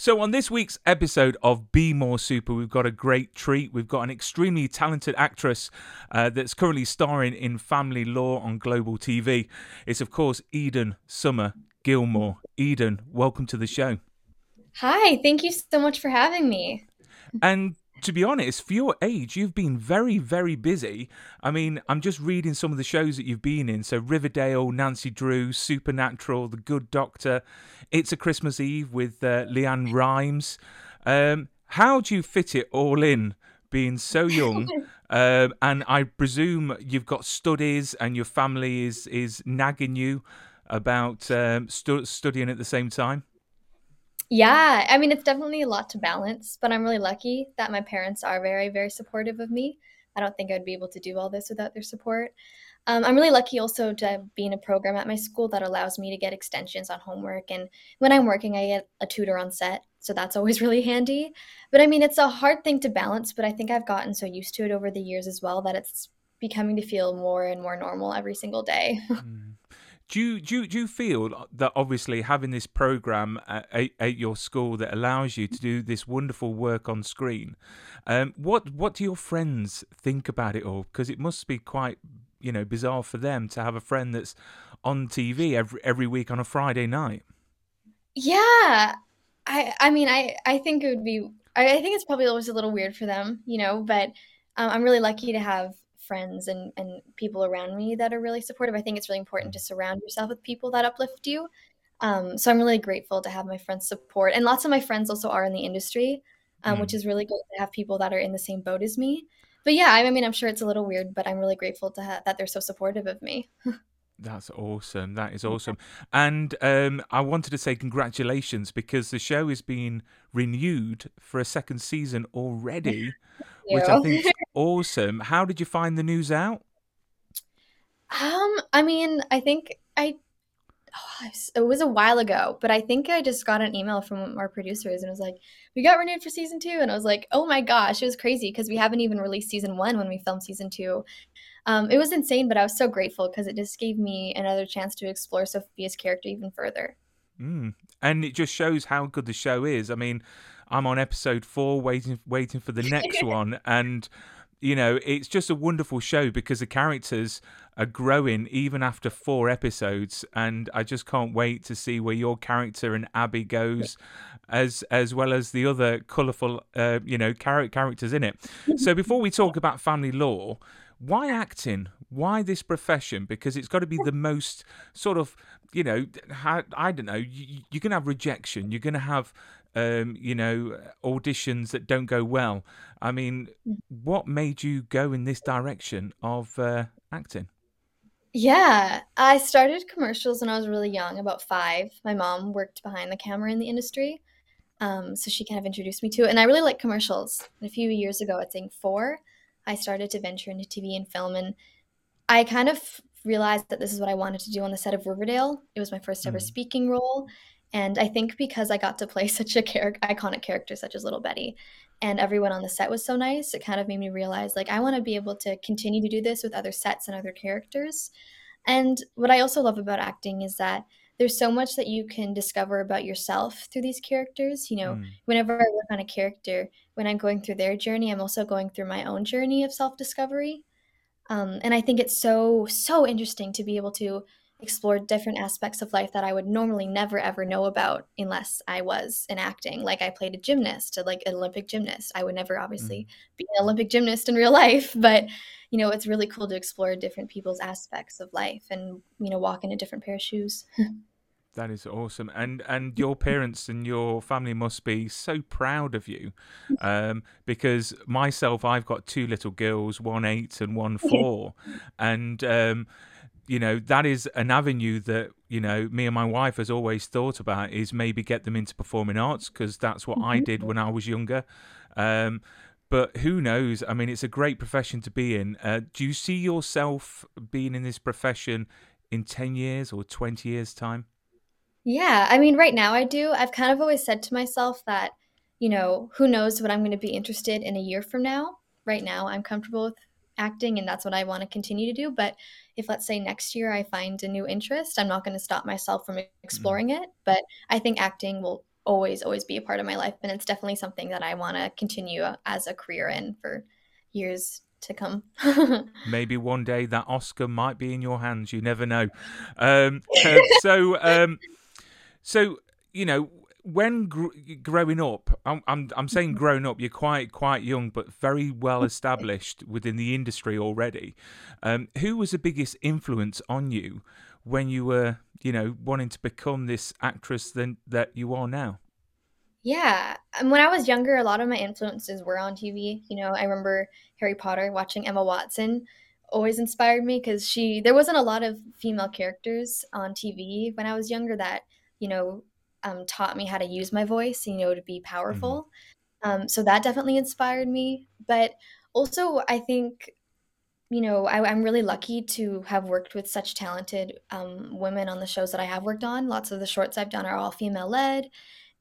So, on this week's episode of Be More Super, we've got a great treat. We've got an extremely talented actress uh, that's currently starring in Family Law on Global TV. It's, of course, Eden Summer Gilmore. Eden, welcome to the show. Hi, thank you so much for having me. And to be honest, for your age, you've been very, very busy. I mean, I'm just reading some of the shows that you've been in. So, Riverdale, Nancy Drew, Supernatural, The Good Doctor, It's a Christmas Eve with uh, LeAnn Rimes. Um, how do you fit it all in, being so young? um, and I presume you've got studies and your family is, is nagging you about um, stu- studying at the same time. Yeah, I mean, it's definitely a lot to balance, but I'm really lucky that my parents are very, very supportive of me. I don't think I'd be able to do all this without their support. Um, I'm really lucky also to be in a program at my school that allows me to get extensions on homework. And when I'm working, I get a tutor on set. So that's always really handy. But I mean, it's a hard thing to balance, but I think I've gotten so used to it over the years as well that it's becoming to feel more and more normal every single day. Do you, do you, do you feel that obviously having this program at, at, your school that allows you to do this wonderful work on screen, um, what what do your friends think about it all? Because it must be quite you know bizarre for them to have a friend that's on TV every every week on a Friday night. Yeah, I I mean I I think it would be I, I think it's probably always a little weird for them, you know, but um, I'm really lucky to have friends and and people around me that are really supportive. I think it's really important to surround yourself with people that uplift you. Um, so I'm really grateful to have my friends' support, and lots of my friends also are in the industry, um, which is really great to have people that are in the same boat as me. But yeah, I, I mean, I'm sure it's a little weird, but I'm really grateful to ha- that they're so supportive of me. That's awesome. That is awesome. And um, I wanted to say congratulations because the show is being renewed for a second season already, which I think is awesome. How did you find the news out? Um, I mean, I think I oh, it was a while ago, but I think I just got an email from our producers and it was like, "We got renewed for season two. and I was like, "Oh my gosh!" It was crazy because we haven't even released season one when we filmed season two. Um, it was insane, but I was so grateful because it just gave me another chance to explore Sophia's character even further. Mm. And it just shows how good the show is. I mean, I'm on episode four, waiting waiting for the next one, and you know, it's just a wonderful show because the characters are growing even after four episodes, and I just can't wait to see where your character and Abby goes, as as well as the other colourful, uh, you know, char- characters in it. So before we talk about family law, why acting? Why this profession? Because it's got to be the most sort of, you know, ha- I don't know. You, you're going to have rejection. You're going to have, um, you know, auditions that don't go well. I mean, what made you go in this direction of uh, acting? Yeah, I started commercials when I was really young, about five. My mom worked behind the camera in the industry, um, so she kind of introduced me to it. And I really like commercials. And a few years ago, I think four, I started to venture into TV and film. And I kind of realized that this is what I wanted to do on the set of Riverdale. It was my first ever Mm. speaking role. And I think because I got to play such a char- iconic character such as Little Betty, and everyone on the set was so nice, it kind of made me realize like I want to be able to continue to do this with other sets and other characters. And what I also love about acting is that there's so much that you can discover about yourself through these characters. You know, Mm. whenever I work on a character, when I'm going through their journey, I'm also going through my own journey of self discovery. Um, and I think it's so, so interesting to be able to explore different aspects of life that I would normally never ever know about unless I was in acting. Like I played a gymnast, like an Olympic gymnast. I would never obviously be an Olympic gymnast in real life, but you know, it's really cool to explore different people's aspects of life and, you know, walk in a different pair of shoes. That is awesome, and and your parents and your family must be so proud of you, um, because myself, I've got two little girls, one eight and one four, and um, you know that is an avenue that you know me and my wife has always thought about is maybe get them into performing arts because that's what I did when I was younger. Um, but who knows? I mean, it's a great profession to be in. Uh, do you see yourself being in this profession in 10 years or 20 years' time? Yeah, I mean, right now I do. I've kind of always said to myself that, you know, who knows what I'm going to be interested in a year from now. Right now, I'm comfortable with acting and that's what I want to continue to do. But if, let's say, next year I find a new interest, I'm not going to stop myself from exploring mm-hmm. it. But I think acting will always, always be a part of my life. And it's definitely something that I want to continue as a career in for years to come. Maybe one day that Oscar might be in your hands. You never know. Um, so, um, so you know, when gr- growing up, I'm, I'm I'm saying mm-hmm. growing up, you're quite quite young, but very well established within the industry already. Um, who was the biggest influence on you when you were, you know, wanting to become this actress than that you are now? Yeah. And when I was younger, a lot of my influences were on TV. You know, I remember Harry Potter, watching Emma Watson always inspired me because she there wasn't a lot of female characters on TV when I was younger that, you know, um, taught me how to use my voice, you know, to be mm-hmm. powerful. Mm-hmm. Um, so that definitely inspired me. But also, I think, you know, I, am really lucky to have worked with such talented um, women on the shows that I have worked on. Lots of the shorts I've done are all female led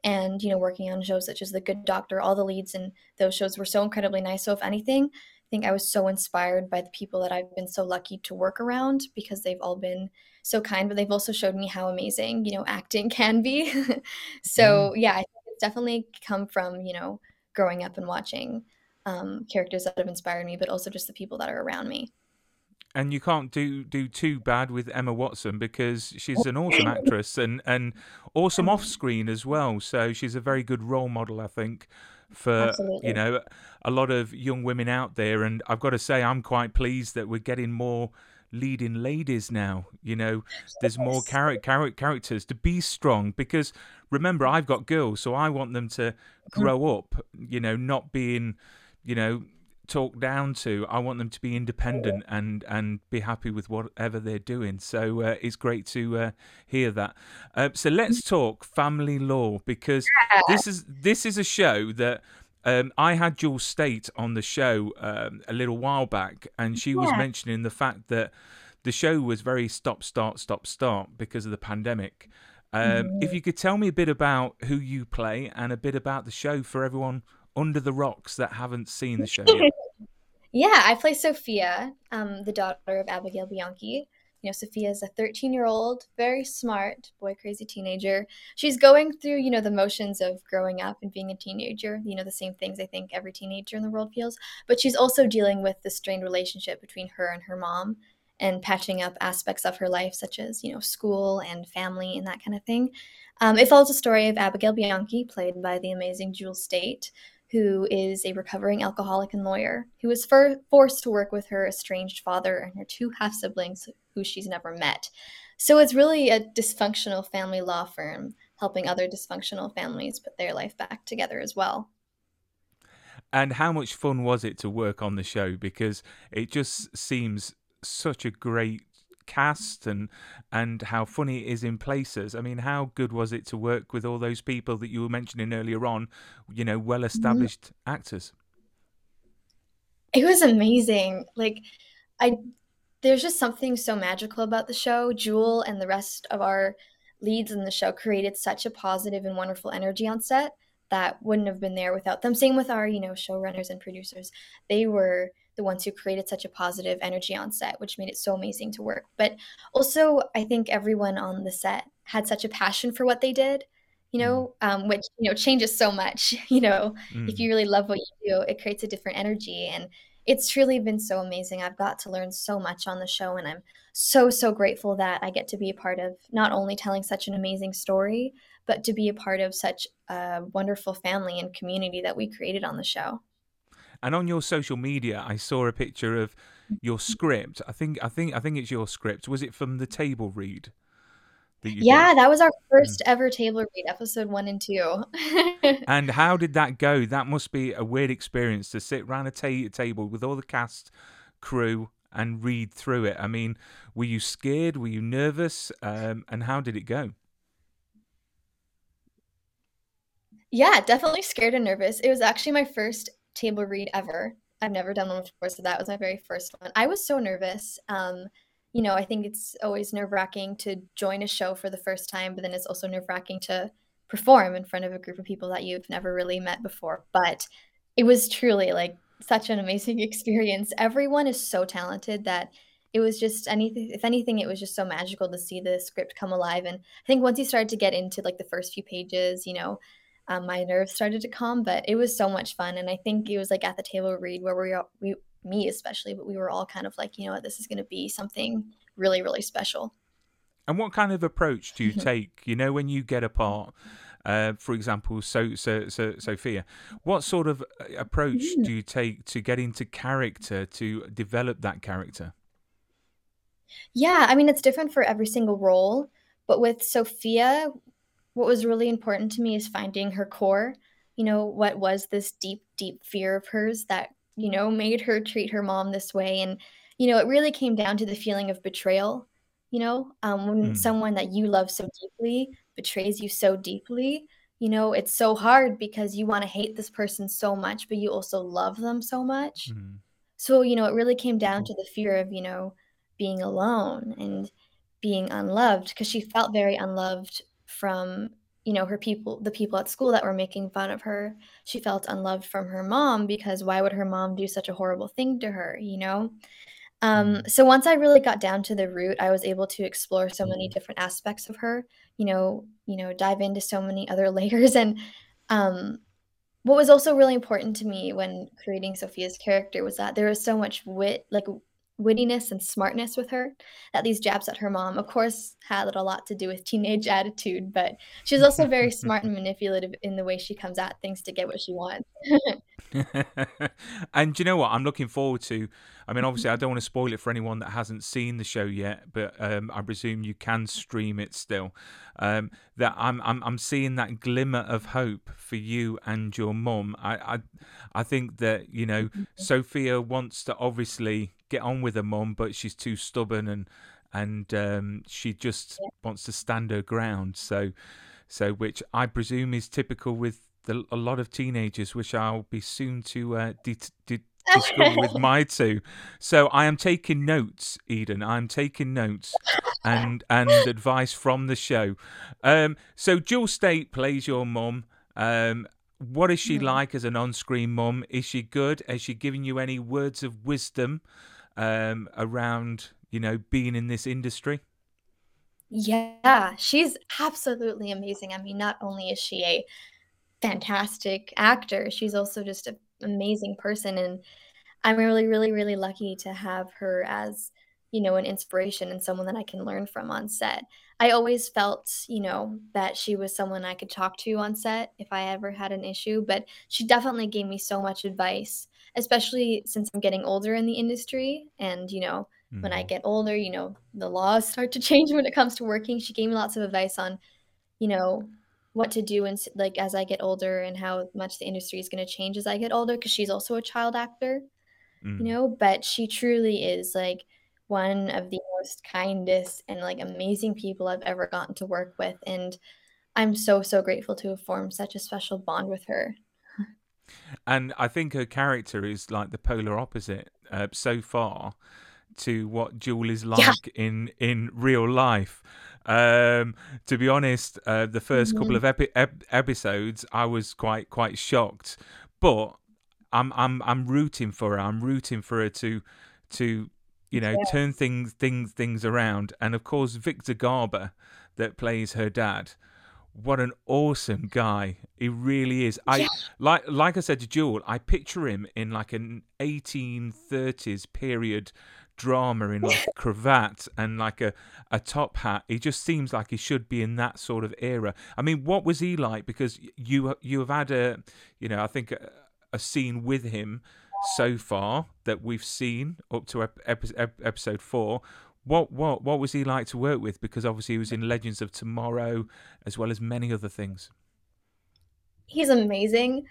and you know working on shows such as the good doctor all the leads in those shows were so incredibly nice so if anything think i was so inspired by the people that i've been so lucky to work around because they've all been so kind but they've also showed me how amazing you know acting can be so mm. yeah i think it's definitely come from you know growing up and watching um, characters that have inspired me but also just the people that are around me and you can't do do too bad with Emma Watson because she's an awesome actress and and awesome off screen as well. So she's a very good role model, I think, for Absolutely. you know a lot of young women out there. And I've got to say, I'm quite pleased that we're getting more leading ladies now. You know, there's more char- char- characters to be strong because remember, I've got girls, so I want them to mm-hmm. grow up. You know, not being you know talk down to. I want them to be independent and and be happy with whatever they're doing. So uh, it's great to uh, hear that. Uh, so let's talk family law because yeah. this is this is a show that. Um, I had Jewel Staite on the show um, a little while back, and she yeah. was mentioning the fact that the show was very stop, start, stop, start because of the pandemic. Um, mm-hmm. If you could tell me a bit about who you play and a bit about the show for everyone under the rocks that haven't seen the show yet? yeah, I play Sophia, um, the daughter of Abigail Bianchi. You know, Sophia is a 13 year old, very smart, boy crazy teenager. She's going through, you know, the motions of growing up and being a teenager, you know, the same things I think every teenager in the world feels. But she's also dealing with the strained relationship between her and her mom and patching up aspects of her life, such as, you know, school and family and that kind of thing. Um, it follows the story of Abigail Bianchi, played by the amazing Jewel Staite, who is a recovering alcoholic and lawyer, who for- forced to work with her estranged father and her two half siblings who she's never met. So it's really a dysfunctional family law firm helping other dysfunctional families put their life back together as well. And how much fun was it to work on the show? Because it just seems such a great cast and and how funny it is in places. I mean, how good was it to work with all those people that you were mentioning earlier on? You know, well established mm-hmm. actors. It was amazing. Like, I there's just something so magical about the show. Jewel and the rest of our leads in the show created such a positive and wonderful energy on set that wouldn't have been there without them. Same with our, you know, showrunners and producers. They were the ones who created such a positive energy on set, which made it so amazing to work. But also, I think everyone on the set had such a passion for what they did, you know, mm. um, which, you know, changes so much. You know, mm. if you really love what you do, it creates a different energy. And it's truly been so amazing. I've got to learn so much on the show, and I'm so, so grateful that I get to be a part of not only telling such an amazing story, but to be a part of such a wonderful family and community that we created on the show. And on your social media, I saw a picture of your script. I think I think I think it's your script. Was it from the table read? That yeah, did? that was our first mm. ever table read, episode one and two. and how did that go? That must be a weird experience to sit around a ta- table with all the cast, crew, and read through it. I mean, were you scared? Were you nervous? Um, and how did it go? Yeah, definitely scared and nervous. It was actually my first table read ever. I've never done one before, so that was my very first one. I was so nervous. Um, you know, I think it's always nerve wracking to join a show for the first time, but then it's also nerve wracking to perform in front of a group of people that you've never really met before. But it was truly like such an amazing experience. Everyone is so talented that it was just anything if anything it was just so magical to see the script come alive and i think once you started to get into like the first few pages you know um, my nerves started to calm but it was so much fun and i think it was like at the table read where we, all, we me especially but we were all kind of like you know what this is going to be something really really special and what kind of approach do you Mm-hmm. take you know when you get a part uh, for example, so, so, so, Sophia, what sort of uh, approach Mm. do you take to get into character to develop that character? Yeah, I mean, it's different for every single role, but with Sophia, what was really important to me is finding her core. You know, what was this deep, deep fear of hers that, you know, made her treat her mom this way? And, you know, it really came down to the feeling of betrayal. You know, um, when Mm. someone that you love so deeply betrays you so deeply, you know, it's so hard because you want to hate this person so much, but you also love them so much. Mm. So, you know, it really came down to the fear of, you know, being alone and being unloved because she felt very unloved from, you know, her people, the people at school that were making fun of her. She felt unloved from her mom because why would her mom do such a horrible thing to her, you know? Um, Mm. so once I really got down to the root, I was able to explore so many different aspects of her, you know, you know, dive into so many other layers and um what was also really important to me when creating Sophia's character was that there was so much wit, like wittiness and smartness with her, that these jabs at her mom, of course, had a lot to do with teenage attitude, but she's also very smart and manipulative in the way she comes at things to get what she wants. and you know what I'm looking forward to? I mean, obviously, I don't want to spoil it for anyone that hasn't seen the show yet, but um, I presume you can stream it still. Um, that I'm, I'm, I'm seeing that glimmer of hope for you and your mom I, I, I think that you know Sophia wants to obviously get on with her mum, but she's too stubborn and and um, she just wants to stand her ground. So, so which I presume is typical with the, a lot of teenagers, which I'll be soon to uh, de- de- discover with my two. So I am taking notes, Eden. I'm taking notes and and advice from the show. Um, so Jewel Staite plays your mum. Um, what is she like as an on-screen mum? Is she good? Has she given you any words of wisdom um, around you know being in this industry? Yeah, she's absolutely amazing. I mean, not only is she a fantastic actor, she's also just an amazing person. And I'm really, really, really lucky to have her as, you know, an inspiration and someone that I can learn from on set. I always felt, you know, that she was someone I could talk to on set if I ever had an issue, but she definitely gave me so much advice, especially since I'm getting older in the industry and, you know, when I Mm. get older, you know, the laws start to change when it comes to working. She gave me lots of advice on, you know, what to do and like as I get older and how much the industry is going to change as I get older because she's also a child actor, Mm. you know, but she truly is like one of the most kindest and like amazing people I've ever gotten to work with and I'm so so grateful to have formed such a special bond with her. And I think her character is like the polar opposite uh, so far to what Jewel is like in in real life. Um, to be honest, uh, the 1st couple of epi- ep- episodes, I was quite quite shocked, but I'm I'm I'm rooting for her. I'm rooting for her to to you know turn things things things around. And of course, Victor Garber, that plays her dad. What an awesome guy he really is. I like like I said to Jewel, I picture him in like an 1830s period drama in like a cravat and like a, a top hat. He just seems like he should be in that sort of era. I mean, what was he like? Because you you have had a you know I think a, a scene with him so far that we've seen up to ep- episode four. What what what was he like to work with? Because obviously he was in Legends of Tomorrow as well as many other things. He's amazing.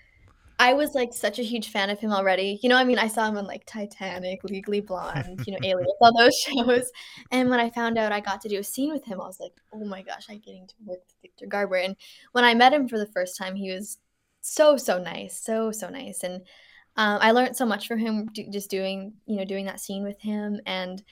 I was like such a huge fan of him already. You know, I mean, I saw him on like Titanic, Legally Blonde, you know, Alias, all those shows. And when I found out I got to do a scene with him, I was like, oh my gosh, I'm getting to work with Victor Garber. And when I met him for the first time, he was so so nice, so so nice, and um, I learned so much from him do, just doing you know doing that scene with him, and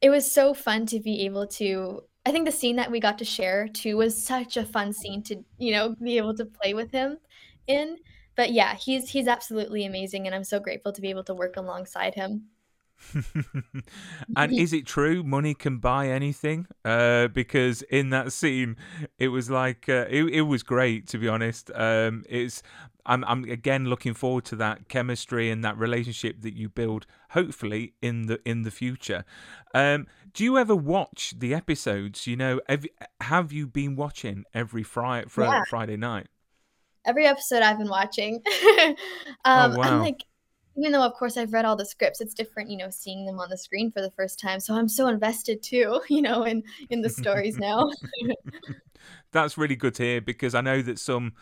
it was so fun to be able to. I think the scene that we got to share too was such a fun scene to you know be able to play with him in. But yeah, he's he's absolutely amazing, and I'm so grateful to be able to work alongside him. and is it true money can buy anything? Uh, because in that scene, it was like uh, it, it was great to be honest. Um, it's I'm I'm again looking forward to that chemistry and that relationship that you build, hopefully in the in the future. Um, do you ever watch the episodes? You know, have, have you been watching every Friday yeah. Friday night? Every episode I've been watching. um, oh, wow. I'm like even though of course I've read all the scripts, it's different, you know, seeing them on the screen for the first time. So I'm so invested too, you know, in in the stories now. That's really good to hear because I know that some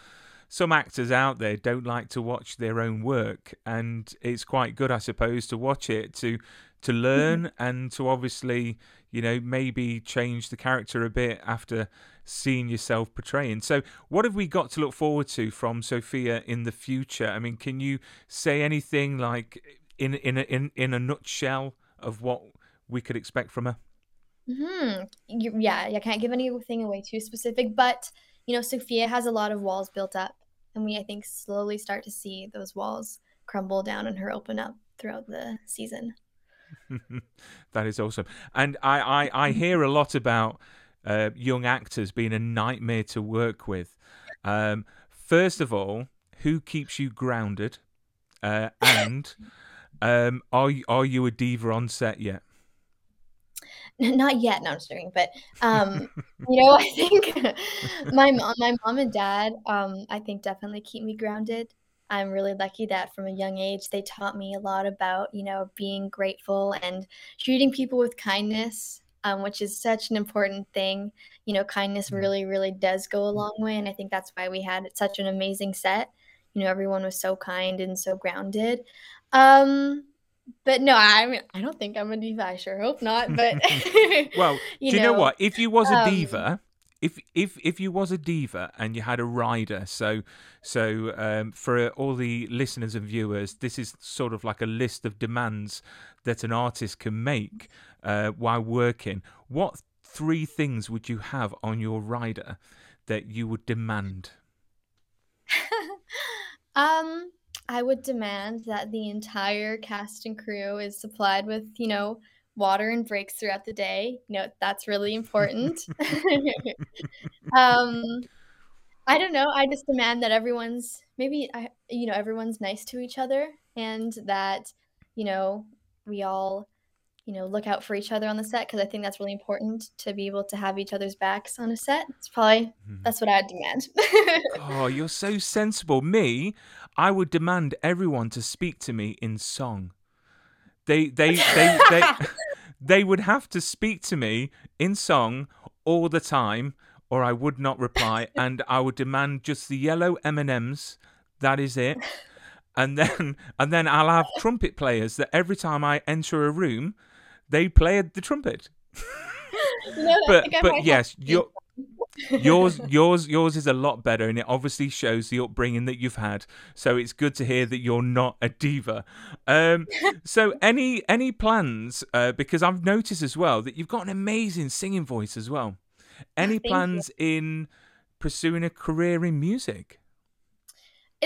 some actors out there don't like to watch their own work and it's quite good I suppose to watch it to to mm-hmm. learn and to obviously, you know, maybe change the character a bit after seeing yourself portraying. So, what have we got to look forward to from Sophia in the future? I mean, can you say anything like in in a, in in a nutshell of what we could expect from her? Hmm. Yeah, I can't give anything away too specific, but you know, Sophia has a lot of walls built up, and we I think slowly start to see those walls crumble down and her open up throughout the season. that is awesome, and I I, I hear a lot about uh, young actors being a nightmare to work with. Um, first of all, who keeps you grounded? Uh, and um, are you, are you a diva on set yet? Not yet. No, I'm just. But um, you know, I think my mom, my mom and dad, um, I think definitely keep me grounded. I'm really lucky that from a young age they taught me a lot about you know being grateful and treating people with kindness um, which is such an important thing. You know, kindness mm-hmm. really, really does go a long way. And I think that's why we had such an amazing set. You know, everyone was so kind and so grounded. Um, but no, I mean, I don't think I'm a diva. I sure hope not. But well, you do you know, know, what? If you was a um, diva, if if if you was a diva and you had a rider, so so um, for all the listeners and viewers, this is sort of like a list of demands that an artist can make uh, while working, what three things would you have on your rider that you would demand? um, I would demand that the entire cast and crew is supplied with, you know, water and breaks throughout the day. You know, that's really important. um, I don't know. I just demand that everyone's maybe I, you know, everyone's nice to each other and that, you know, we all you know look out for each other on the set because i think that's really important to be able to have each other's backs on a set. It's probably mm-hmm. that's what i'd demand. Oh you're so sensible. Me i would demand everyone to speak to me in song. They they they they, they would have to speak to me in song all the time or i would not reply and i would demand just the yellow m&ms that is it. And then and then I'll have trumpet players that every time I enter a room, they played the trumpet. know, but but yes, your, yours yours yours is a lot better, and it obviously shows the upbringing that you've had. So it's good to hear that you're not a diva. Um, so any any plans? Uh, because I've noticed as well that you've got an amazing singing voice as well. Any plans you. in pursuing a career in music?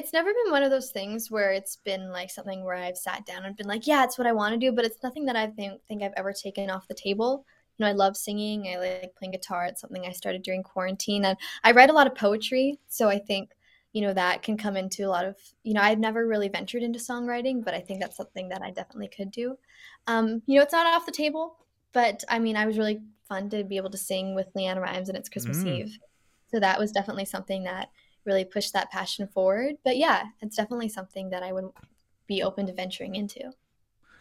It's never been one of those things where it's been like something where I've sat down and been like, yeah, it's what I want to do, but it's nothing that I think think I've ever taken off the table. You know, I love singing. I like playing guitar. It's something I started during quarantine, and I write a lot of poetry. So I think you know that can come into a lot of you know I've never really ventured into songwriting, but I think that's something that I definitely could do. Um, you know, it's not off the table, but I mean, I was really fun to be able to sing with LeAnn Rimes, and it's Christmas mm. Eve, so that was definitely something that really push that passion forward. But yeah, it's definitely something that I would be open to venturing into.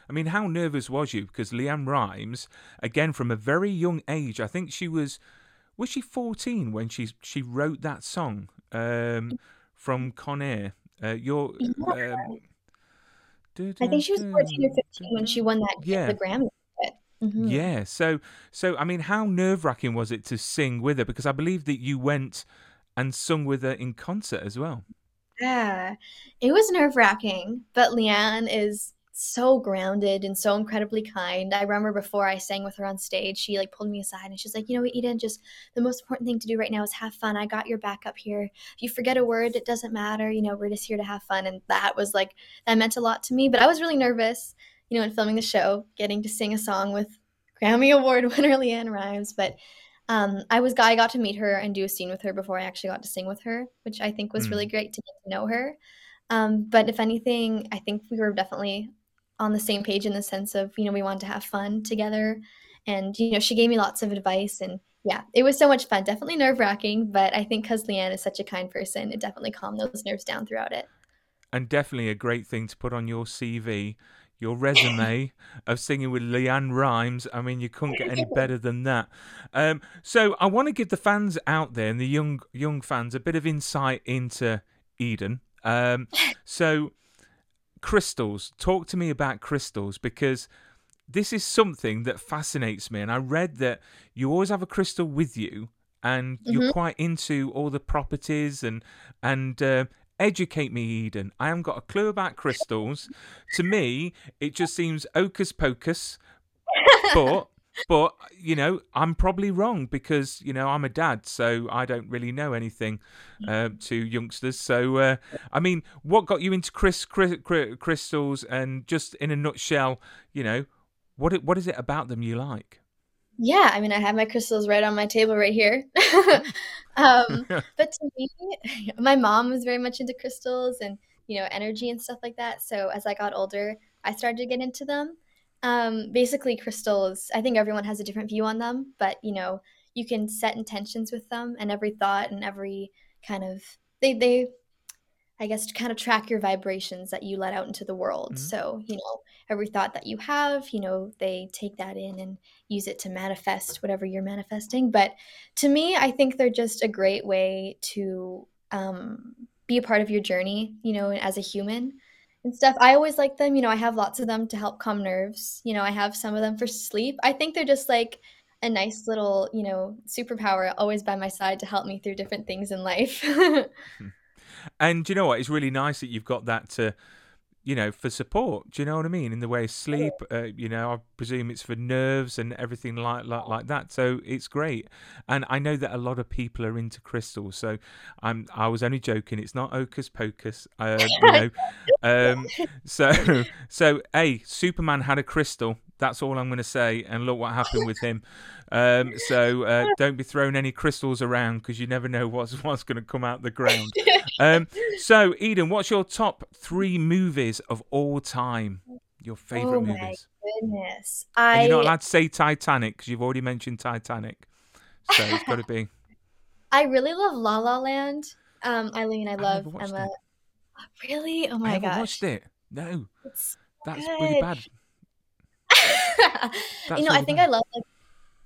I mean, how nervous was you? Because LeAnn Rimes, again, from a very young age, I think she was, was she 14 when she she wrote that song um, from Con Air? Uh, you're. Yeah. Um, I think she was 14 or 15 when she won that Yeah. the Grammy. Mm-hmm. Yeah. So, so I mean, how nerve wracking was it to sing with her? Because I believe that you went and sung with her in concert as well. Yeah, it was nerve wracking, but LeAnn is so grounded and so incredibly kind. I remember before I sang with her on stage, she like pulled me aside and she's like, "You know what, Eden? Just the most important thing to do right now is have fun. I got your back up here. If you forget a word, it doesn't matter. You know, we're just here to have fun." And that was like that meant a lot to me. But I was really nervous, you know, in filming the show, getting to sing a song with Grammy Award winner LeAnn Rimes. But um, I was I got to meet her and do a scene with her before I actually got to sing with her, which I think was Mm. really great to get to know her. Um, but if anything, I think we were definitely on the same page in the sense of you know we wanted to have fun together, and you know she gave me lots of advice and yeah, it was so much fun. Definitely nerve wracking, but I think because LeAnn is such a kind person, it definitely calmed those nerves down throughout it. and definitely a great thing to put on your CV, your resume of singing with LeAnn Rimes. I mean, you couldn't get any better than that. Um, so I want to give the fans out there and the young young fans a bit of insight into Eden. Um, so crystals, talk to me about crystals because this is something that fascinates me. And I read that you always have a crystal with you. And you're Mhm. quite into all the properties and and uh, educate me, Eden. I haven't got a clue about crystals. to me, it just seems hocus pocus. But but you know, I'm probably wrong because you know I'm a dad, so I don't really know anything uh, to youngsters. So uh, I mean, what got you into Chris, Chris, crystals? And just in a nutshell, you know, what what is it about them you like? Yeah, I mean, I have my crystals right on my table right here. um, but to me, my mom was very much into crystals and, you know, energy and stuff like that. So as I got older, I started to get into them. Um, basically, crystals, I think everyone has a different view on them, but, you know, you can set intentions with them and every thought and every kind of, they, they, I guess, to kind of track your vibrations that you let out into the world. Mhm. So, you know, every thought that you have, you know, they take that in and use it to manifest whatever you're manifesting. But to me, I think they're just a great way to um, be a part of your journey, you know, as a human and stuff. I always like them. You know, I have lots of them to help calm nerves. You know, I have some of them for sleep. I think they're just like a nice little, you know, superpower always by my side to help me through different things in life. And you know what? It's really nice that you've got that to, you know, for support. Do you know what I mean? In the way of sleep, uh, you know, I presume it's for nerves and everything like, like like that. So it's great. And I know that a lot of people are into crystals. So I'm I was only joking. It's not hocus pocus. Uh, you know. Um, so so a Superman had a crystal. That's all I'm going to say. And look what happened with him. Um, so uh, don't be throwing any crystals around because you never know what's what's going to come out the ground. Um, so Eden, what's your top three movies of all time? Your favorite movies. oh my movies? goodness. I you're not allowed to say Titanic because you've already mentioned Titanic. So it's got to be. I really love La La Land. Um, Eileen, I I've love Emma. it. Really? Oh I my haven't gosh. watched it. No, It's that's good. really bad. That's you know, I think bad. I love like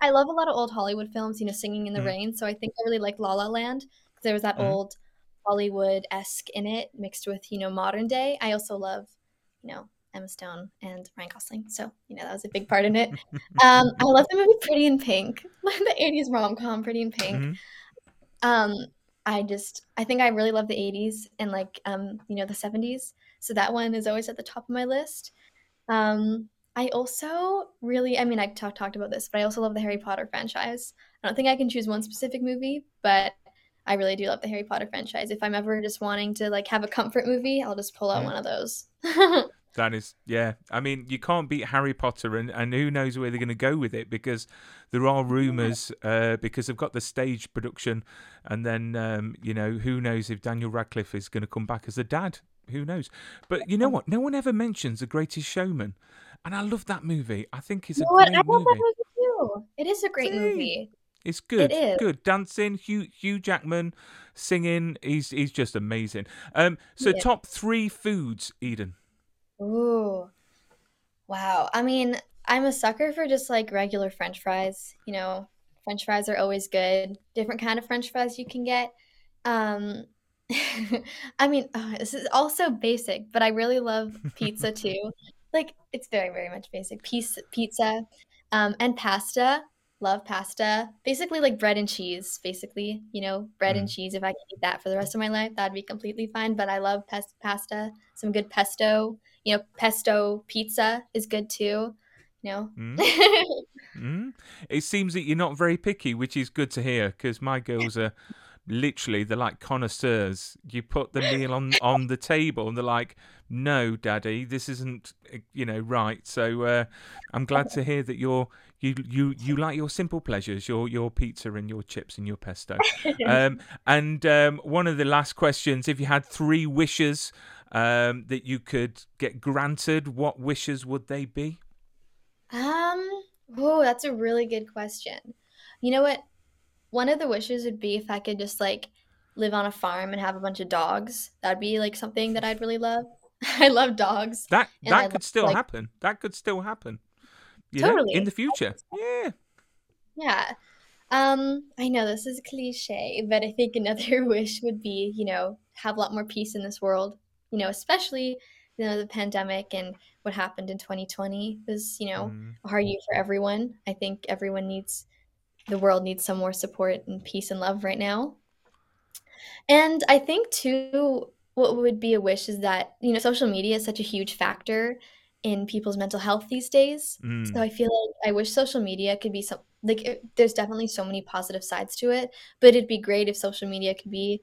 I love a lot of old Hollywood films, you know, Singing in the Mm. Rain. So I think I really like La La Land because there was that Mhm. old Hollywood-esque in it mixed with, you know, modern day. I also love, you know, Emma Stone and Ryan Gosling. So, you know, that was a big part in it. Um, I love the movie Pretty in Pink, the 80s rom-com Pretty in Pink. Mhm. Um, I just I think I really love the 80s and like um, you know, the 70s. So that one is always at the top of my list. Um, I also really I mean I talk, talked about this, but I also love the Harry Potter franchise. I don't think I can choose one specific movie, but I really do love the Harry Potter franchise. If I'm ever just wanting to like have a comfort movie, I'll just pull out Mm. one of those. That is, yeah. I mean, you can't beat Harry Potter, and, and who knows where they're going to go with it because there are rumours uh, because they've got the stage production, and then um, you know who knows if Daniel Radcliffe is going to come back as a dad. Who knows? But you know what? No one ever mentions The Greatest Showman, and I love that movie. I think it's You a know what? I great love movie. that movie too. It is a great See? movie. It's good, is. good dancing. Hugh Hugh Jackman singing. He's he's just amazing. Um, so Yeah. top three foods, Eden. Ooh. Wow. I mean, I'm a sucker for just like regular French fries. You know, French fries are always good. Different kind of French fries you can get. Um, I mean, oh, this is also basic, but I really love pizza too. like it's very, very much basic. Pizza, pizza, um, and pasta. Love pasta. Basically, like bread and cheese. Basically, you know, bread and Mm. cheese. If I could eat that for the rest of my life, that'd be completely fine. But I love pes- pasta. Some good pesto. You know, pesto pizza is good too. You know. Mm. Mm. It seems that you're not very picky, which is good to hear because my girls are literally they're like connoisseurs. You put the meal on on the table and they're like, "No, Daddy, this isn't uh, you know right." So uh, I'm glad to hear that you're you you you like your simple pleasures, your your pizza and your chips and your pesto. Um, and um, one of the last questions: If you had three wishes um, that you could get granted, what wishes would they be? Um, oh, that's a really good question. You know what? One of the wishes would be if I could just like live on a farm and have a bunch of dogs. That'd be like something that I'd really love. I love dogs. That I that could love, still like- happen. That could still happen. You know, in the future. Yeah. Yeah. Um, I know this is cliche, but I think another wish would be, you know, have a lot more peace in this world. You know, especially, you know, the pandemic and what happened in 2020 was, you know, Mm. a hard year for everyone. I think everyone needs the world needs some more support and peace and love right now. And I think too, what would be a wish is that, you know, social media is such a huge factor in people's mental health these days. So Mm. I feel like I wish social media could be some like it, there's definitely so many positive sides to it, but it'd be great if social media could be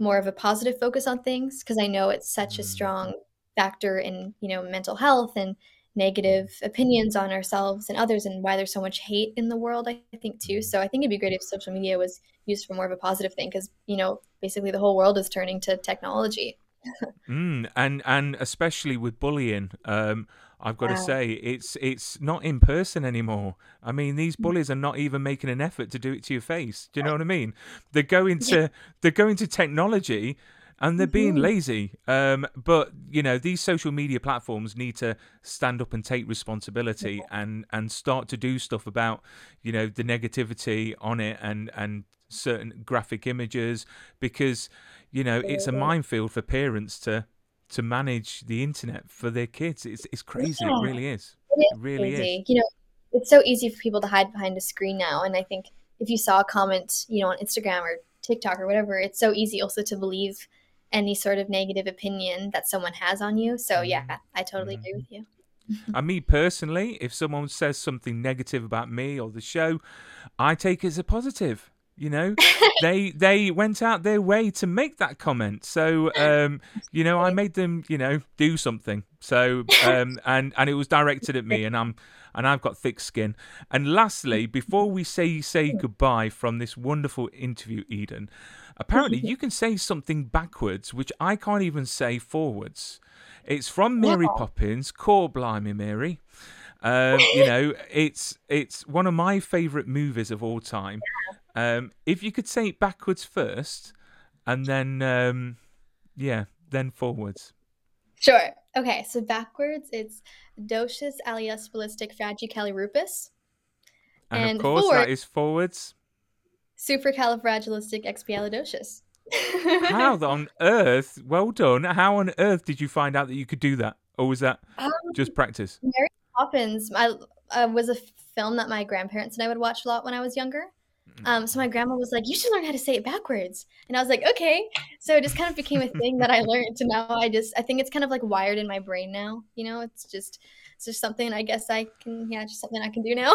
more of a positive focus on things because I know it's such a Mm. strong factor in, you know, mental health and negative opinions on ourselves and others and why there's so much hate in the world, I think too. So I think it'd be great if social media was used for more of a positive thing because, you know, basically the whole world is turning to technology. Mm. And and especially with bullying, um, I've got to say it's it's not in person anymore. I mean, these bullies are not even making an effort to do it to your face. Do you know what I mean? They're going to they're going to technology and they're being Mhm. lazy. Um, but you know, these social media platforms need to stand up and take responsibility and and start to do stuff about you know the negativity on it and and certain graphic images because you know it's a minefield for parents to to manage the internet for their kids. It's it's crazy. Yeah. It really is. It It really is. You know, it's so easy for people to hide behind a screen now. And I think if you saw a comment, you know, on Instagram or TikTok or whatever, it's so easy also to believe any sort of negative opinion that someone has on you. So yeah, I totally agree with you. And me personally, if someone says something negative about me or the show, I take it as a positive. You know, they they went out their way to make that comment, so um, you know I made them you know do something. So um, and and it was directed at me, and I'm and I've got thick skin. And lastly, before we say say goodbye from this wonderful interview, Eden, apparently you can say something backwards, which I can't even say forwards. It's from Mary Wow. Poppins. Core blimey, Mary. Um, you know, it's it's one of my favourite movies of all time. Um, if you could say it backwards first, and then um, yeah, then forwards. Sure. Okay, so backwards, it's Docious alias ballistic fragicalirupus, And, And of course, forward- that is forwards. Supercalifragilisticexpialidocious. How on earth? Well done. How on earth did you find out that you could do that, or was that Um, just practice? Mary Poppins I, uh, was a film that my grandparents and I would watch a lot when I was younger. Um, so my grandma was like, "You should learn how to say it backwards," and I was like, "Okay." So it just kind of became a thing that I learned, and now I just I think it's kind of like wired in my brain now. You know, it's just it's just something I guess I can yeah, just something I can do now.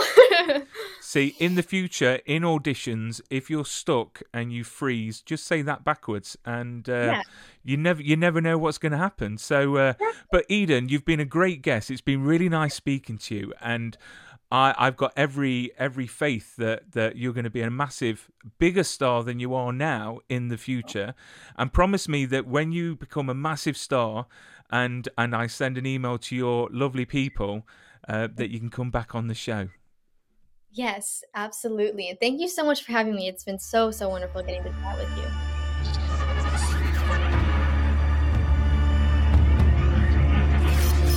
See, in the future, in auditions, if you're stuck and you freeze, just say that backwards, and uh, Yeah. you never you never know what's going to happen. So, uh, but Eden, you've been a great guest. It's been really nice speaking to you, and I, I've got every every faith that that you're going to be a massive, bigger star than you are now in the future. And promise me that when you become a massive star, and and I send an email to your lovely people, uh, that you can come back on the show. yes, absolutely. And thank you so much for having me. It's been so so wonderful getting to chat with you.